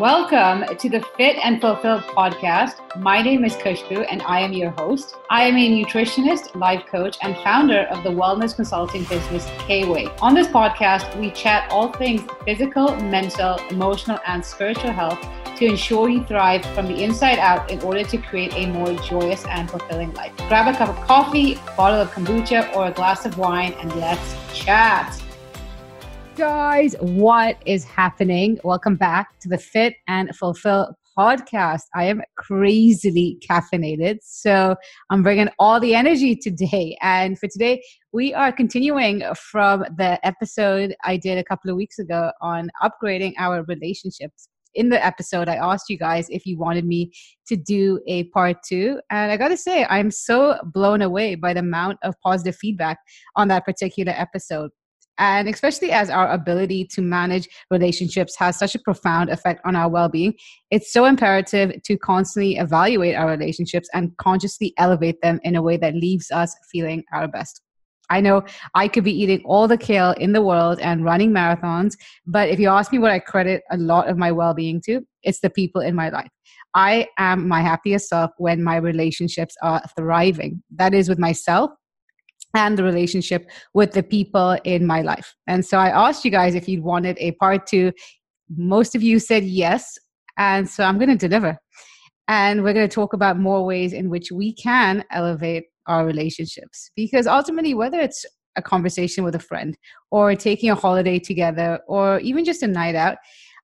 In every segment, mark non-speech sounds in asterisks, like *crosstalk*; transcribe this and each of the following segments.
Welcome to the Fit and Fulfilled podcast. My name is Khushbu and I am your host. I am a nutritionist, life coach, and founder of the wellness consulting business K-Weigh. On this podcast, we chat all things physical, mental, emotional, and spiritual health to ensure you thrive from the inside out in order to create a more joyous and fulfilling life. Grab a cup of coffee, a bottle of kombucha, or a glass of wine, and let's chat guys, what is happening? Welcome back to the Fit and Fulfill podcast. I am crazily caffeinated, so I'm bringing all the energy today. And for today, we are continuing from the episode I did a couple of weeks ago on upgrading our relationships. In the episode, I asked you guys if you wanted me to do a part two. And I got to say, I'm so blown away by the amount of positive feedback on that particular episode. And especially as our ability to manage relationships has such a profound effect on our well being, it's so imperative to constantly evaluate our relationships and consciously elevate them in a way that leaves us feeling our best. I know I could be eating all the kale in the world and running marathons, but if you ask me what I credit a lot of my well being to, it's the people in my life. I am my happiest self when my relationships are thriving. That is with myself and the relationship with the people in my life. And so I asked you guys if you'd wanted a part two. Most of you said yes. And so I'm going to deliver. And we're going to talk about more ways in which we can elevate our relationships. Because ultimately, whether it's a conversation with a friend or taking a holiday together or even just a night out,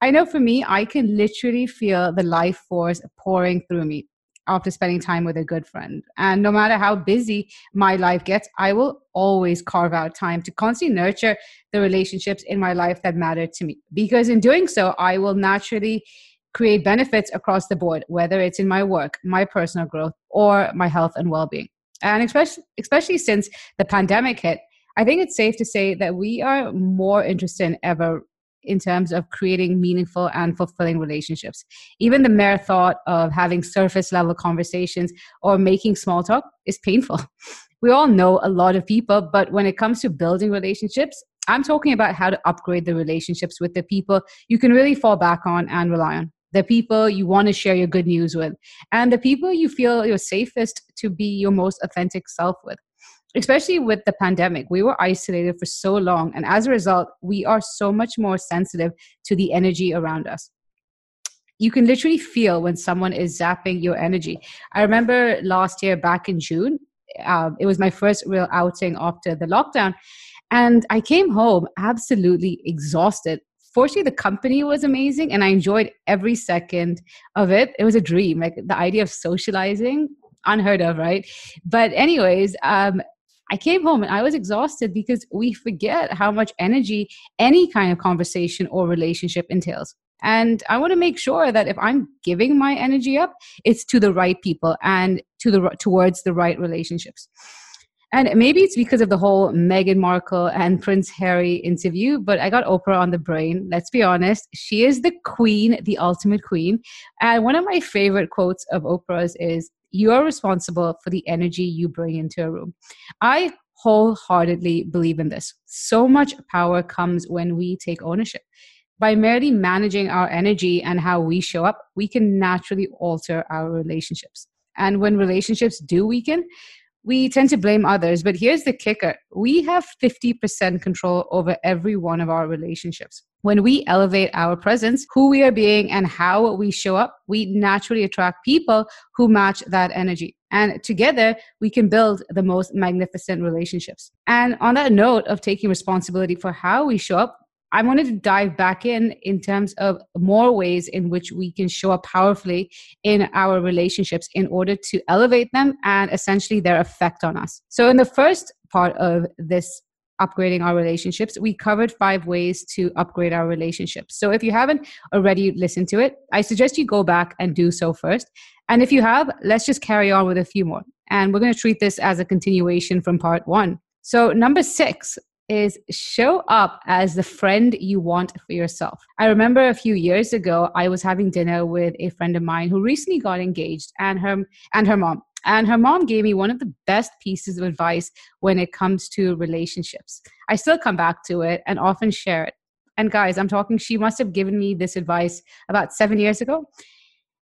I know for me, I can literally feel the life force pouring through me after spending time with a good friend. And no matter how busy my life gets, I will always carve out time to constantly nurture the relationships in my life that matter to me. Because in doing so, I will naturally create benefits across the board, whether it's in my work, my personal growth, or my health and well being. And especially, especially since the pandemic hit, I think it's safe to say that we are more interested than ever in terms of creating meaningful and fulfilling relationships. Even the mere thought of having surface level conversations or making small talk is painful. *laughs* We all know a lot of people, but when it comes to building relationships, I'm talking about how to upgrade the relationships with the people you can really fall back on and rely on. The people you want to share your good news with, and the people you feel you're safest to be your most authentic self with especially with the pandemic, we were isolated for so long. And as a result, we are so much more sensitive to the energy around us. You can literally feel when someone is zapping your energy. I remember last year, back in June, uh, it was my first real outing after the lockdown. And I came home absolutely exhausted. Fortunately, the company was amazing and I enjoyed every second of it. It was a dream. Like the idea of socializing unheard of, right? But anyways, um, I came home and I was exhausted because we forget how much energy any kind of conversation or relationship entails. And I want to make sure that if I'm giving my energy up, it's to the right people and to the towards the right relationships. And maybe it's because of the whole Meghan Markle and Prince Harry interview, but I got Oprah on the brain. Let's be honest. She is the queen, the ultimate queen. And one of my favorite quotes of Oprah's is you are responsible for the energy you bring into a room. I wholeheartedly believe in this. So much power comes when we take ownership. By merely managing our energy and how we show up, we can naturally alter our relationships. And when relationships do weaken, we tend to blame others. But here's the kicker we have 50% control over every one of our relationships. When we elevate our presence, who we are being, and how we show up, we naturally attract people who match that energy. And together, we can build the most magnificent relationships. And on that note of taking responsibility for how we show up, I wanted to dive back in in terms of more ways in which we can show up powerfully in our relationships in order to elevate them and essentially their effect on us. So, in the first part of this upgrading our relationships, we covered five ways to upgrade our relationships. So, if you haven't already listened to it, I suggest you go back and do so first. And if you have, let's just carry on with a few more. And we're going to treat this as a continuation from part one. So, number six, is show up as the friend you want for yourself. I remember a few years ago I was having dinner with a friend of mine who recently got engaged and her and her mom. And her mom gave me one of the best pieces of advice when it comes to relationships. I still come back to it and often share it. And guys, I'm talking, she must have given me this advice about seven years ago.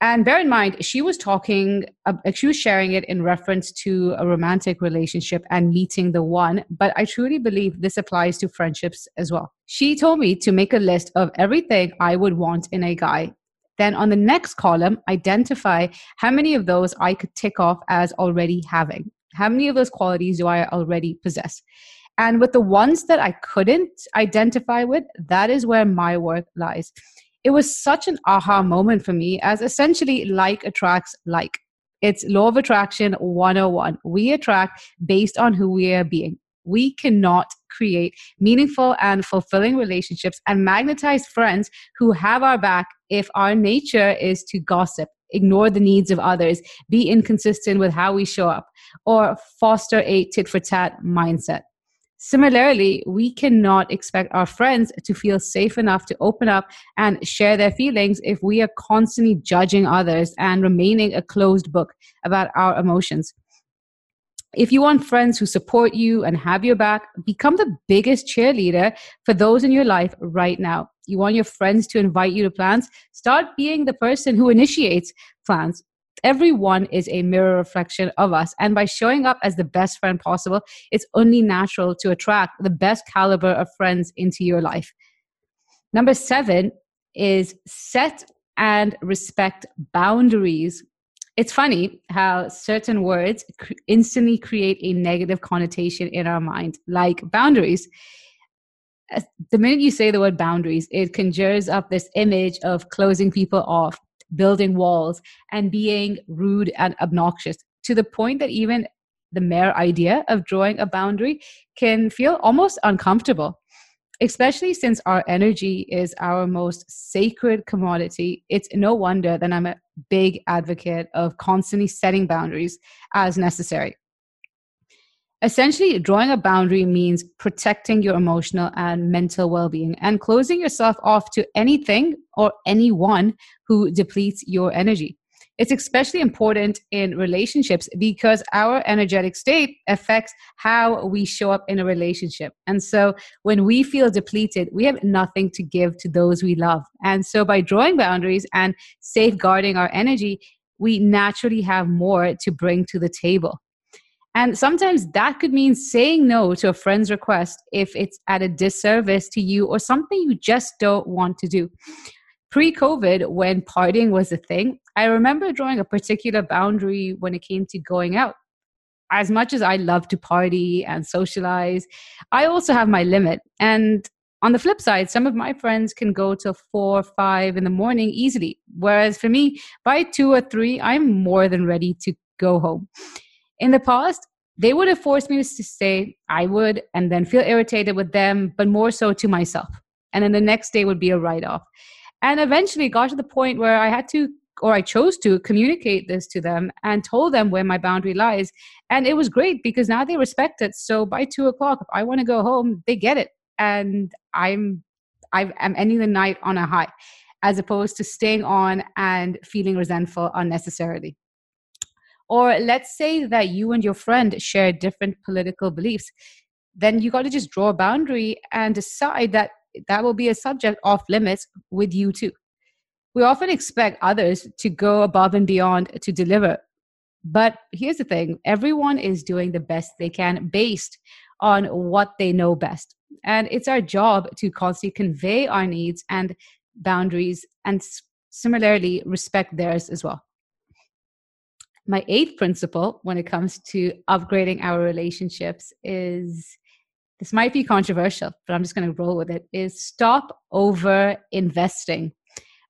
And bear in mind, she was talking, uh, she was sharing it in reference to a romantic relationship and meeting the one. But I truly believe this applies to friendships as well. She told me to make a list of everything I would want in a guy. Then on the next column, identify how many of those I could tick off as already having. How many of those qualities do I already possess? And with the ones that I couldn't identify with, that is where my work lies it was such an aha moment for me as essentially like attracts like. It's law of attraction 101. We attract based on who we are being. We cannot create meaningful and fulfilling relationships and magnetize friends who have our back if our nature is to gossip, ignore the needs of others, be inconsistent with how we show up, or foster a tit for tat mindset. Similarly, we cannot expect our friends to feel safe enough to open up and share their feelings if we are constantly judging others and remaining a closed book about our emotions. If you want friends who support you and have your back, become the biggest cheerleader for those in your life right now. You want your friends to invite you to plans? Start being the person who initiates plans everyone is a mirror reflection of us. And by showing up as the best friend possible, it's only natural to attract the best caliber of friends into your life. Number seven is set and respect boundaries. It's funny how certain words instantly create a negative connotation in our mind, like boundaries. The minute you say the word boundaries, it conjures up this image of closing people off, building walls and being rude and obnoxious to the point that even the mere idea of drawing a boundary can feel almost uncomfortable. Especially since our energy is our most sacred commodity, it's no wonder that I'm a big advocate of constantly setting boundaries as necessary. Essentially, drawing a boundary means protecting your emotional and mental well being and closing yourself off to anything or anyone who depletes your energy. It's especially important in relationships because our energetic state affects how we show up in a relationship. And so when we feel depleted, we have nothing to give to those we love. And so by drawing boundaries and safeguarding our energy, we naturally have more to bring to the table. And sometimes that could mean saying no to a friend's request if it's at a disservice to you or something you just don't want to do. Pre COVID, when partying was a thing, I remember drawing a particular boundary when it came to going out. As much as I love to party and socialize, I also have my limit. And on the flip side, some of my friends can go till four or five in the morning easily. Whereas for me, by two or three, I'm more than ready to go home. In the past, they would have forced me to stay. I would, and then feel irritated with them, but more so to myself. And then the next day would be a write off. And eventually got to the point where I had to, or I chose to communicate this to them and told them where my boundary lies. And it was great because now they respect it. So by two o'clock, if I want to go home, they get it. And I'm, I'm ending the night on a high as opposed to staying on and feeling resentful unnecessarily. Or let's say that you and your friend share different political beliefs. Then you got to just draw a boundary and decide that that will be a subject off limits with you too. We often expect others to go above and beyond to deliver. But here's the thing everyone is doing the best they can based on what they know best. And it's our job to constantly convey our needs and boundaries and similarly respect theirs as well my eighth principle when it comes to upgrading our relationships is this might be controversial, but I'm just going to roll with it is stop over investing.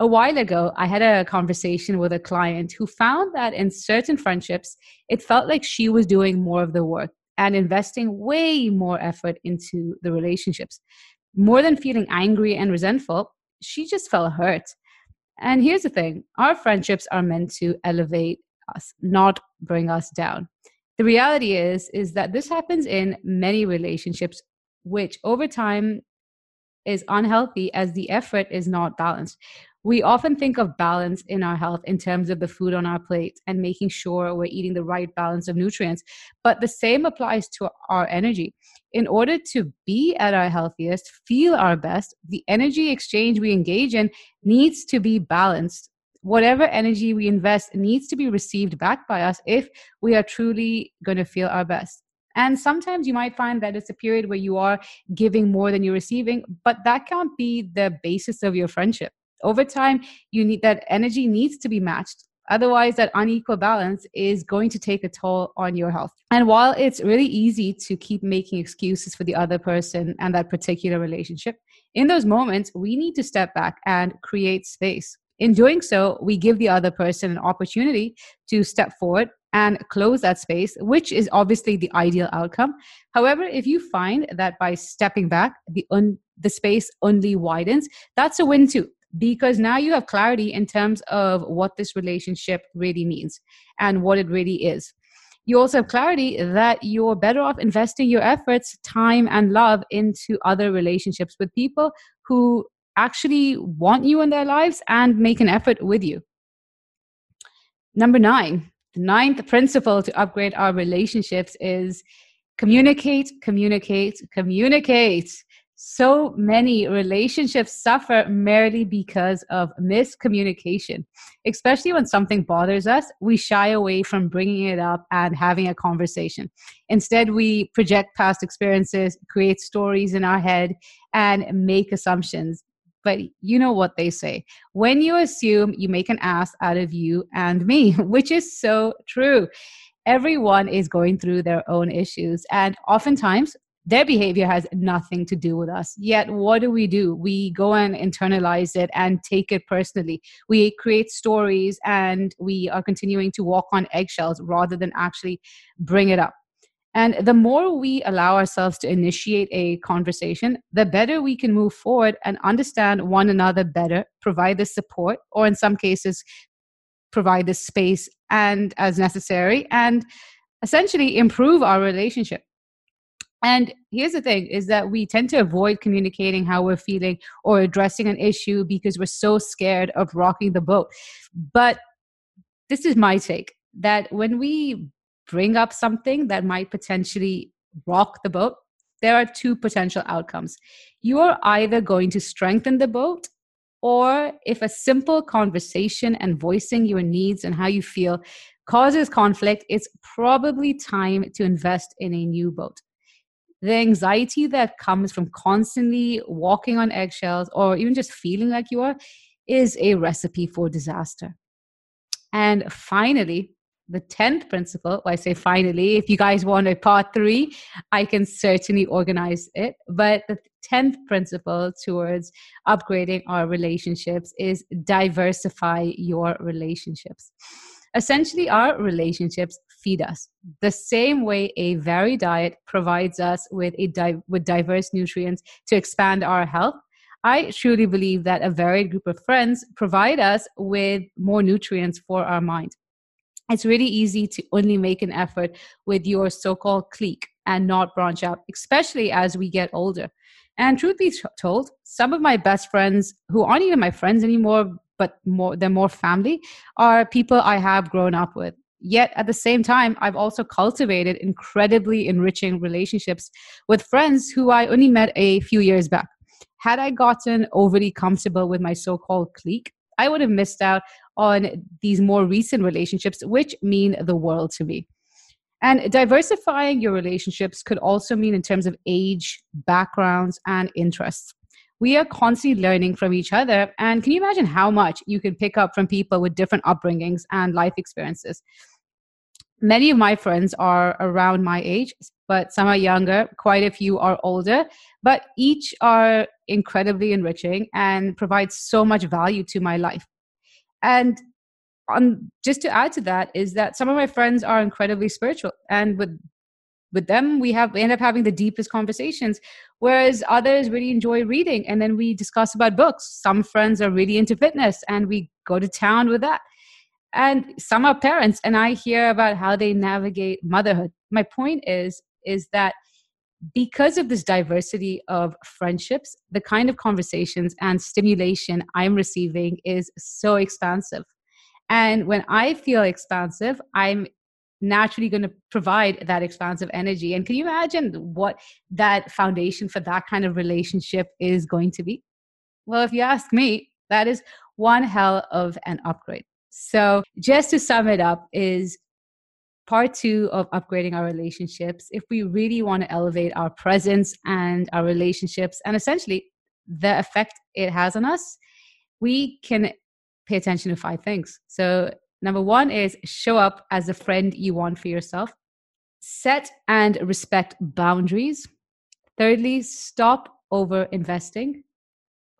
A while ago, I had a conversation with a client who found that in certain friendships, it felt like she was doing more of the work and investing way more effort into the relationships. More than feeling angry and resentful, she just felt hurt. And here's the thing our friendships are meant to elevate us, not bring us down. The reality is is that this happens in many relationships which over time is unhealthy as the effort is not balanced. We often think of balance in our health in terms of the food on our plate and making sure we're eating the right balance of nutrients. But the same applies to our energy. In order to be at our healthiest, feel our best, the energy exchange we engage in needs to be balanced. Whatever energy we invest needs to be received back by us if we are truly going to feel our best. And sometimes you might find that it's a period where you are giving more than you're receiving, but that can't be the basis of your friendship. Over time you need that energy needs to be matched. Otherwise that unequal balance is going to take a toll on your health. And while it's really easy to keep making excuses for the other person and that particular relationship in those moments we need to step back and create space in doing so we give the other person an opportunity to step forward and close that space which is obviously the ideal outcome however if you find that by stepping back the un- the space only widens that's a win too because now you have clarity in terms of what this relationship really means and what it really is. You also have clarity that you're better off investing your efforts, time, and love into other relationships with people who actually want you in their lives and make an effort with you. Number nine, the ninth principle to upgrade our relationships is communicate, communicate, communicate so many relationships suffer merely because of miscommunication. Especially when something bothers us, we shy away from bringing it up and having a conversation. Instead, we project past experiences, create stories in our head, and make assumptions. But you know what they say when you assume, you make an ass out of you and me, *laughs* which is so true everyone is going through their own issues. And oftentimes, their behavior has nothing to do with us. Yet, what do we do? We go and internalize it and take it personally. We create stories and we are continuing to walk on eggshells rather than actually bring it up. And the more we allow ourselves to initiate a conversation, the better we can move forward and understand one another better, provide the support, or in some cases, provide the space and as necessary, and essentially improve our relationship. And here's the thing is that we tend to avoid communicating how we're feeling or addressing an issue because we're so scared of rocking the boat. But this is my take that when we bring up something that might potentially rock the boat, there are two potential outcomes. You are either going to strengthen the boat, or if a simple conversation and voicing your needs and how you feel causes conflict, it's probably time to invest in a new boat the anxiety that comes from constantly walking on eggshells or even just feeling like you are is a recipe for disaster. And finally, the 10th principle, well, I say finally, if you guys want a part three, I can certainly organize it. But the 10th principle towards upgrading our relationships is diversify your relationships. Essentially, our relationships feed us the same way a varied diet provides us with a di- with diverse nutrients to expand our health i truly believe that a varied group of friends provide us with more nutrients for our mind it's really easy to only make an effort with your so-called clique and not branch out especially as we get older and truth be told some of my best friends who aren't even my friends anymore but more they're more family are people i have grown up with Yet at the same time, I've also cultivated incredibly enriching relationships with friends who I only met a few years back. Had I gotten overly comfortable with my so called clique, I would have missed out on these more recent relationships, which mean the world to me. And diversifying your relationships could also mean in terms of age, backgrounds, and interests. We are constantly learning from each other. And can you imagine how much you can pick up from people with different upbringings and life experiences? many of my friends are around my age, but some are younger, quite a few are older, but each are incredibly enriching and provide so much value to my life. And on just to add to that is that some of my friends are incredibly spiritual and with with them we have we end up having the deepest conversations whereas others really enjoy reading and then we discuss about books. Some friends are really into fitness and we go to town with that. And some are parents and i hear about how they navigate motherhood. My point is is that because of this diversity of friendships, the kind of conversations and stimulation I'm receiving is so expansive. And when I feel expansive, I'm naturally going to provide that expansive energy. And can you imagine what that foundation for that kind of relationship is going to be? Well, if you ask me, that is one hell of an upgrade. So, just to sum it up, is part two of upgrading our relationships. If we really want to elevate our presence and our relationships, and essentially the effect it has on us, we can pay attention to five things. So, Number one is show up as a friend you want for yourself. Set and respect boundaries. Thirdly, stop over investing.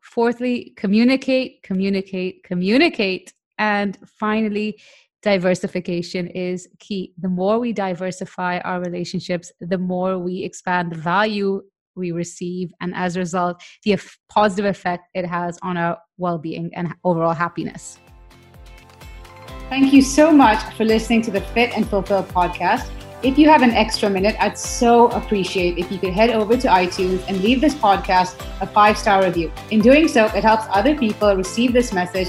Fourthly, communicate, communicate, communicate. And finally, diversification is key. The more we diversify our relationships, the more we expand the value we receive. And as a result, the positive effect it has on our well being and overall happiness. Thank you so much for listening to the Fit and Fulfill podcast. If you have an extra minute, I'd so appreciate if you could head over to iTunes and leave this podcast a five star review. In doing so, it helps other people receive this message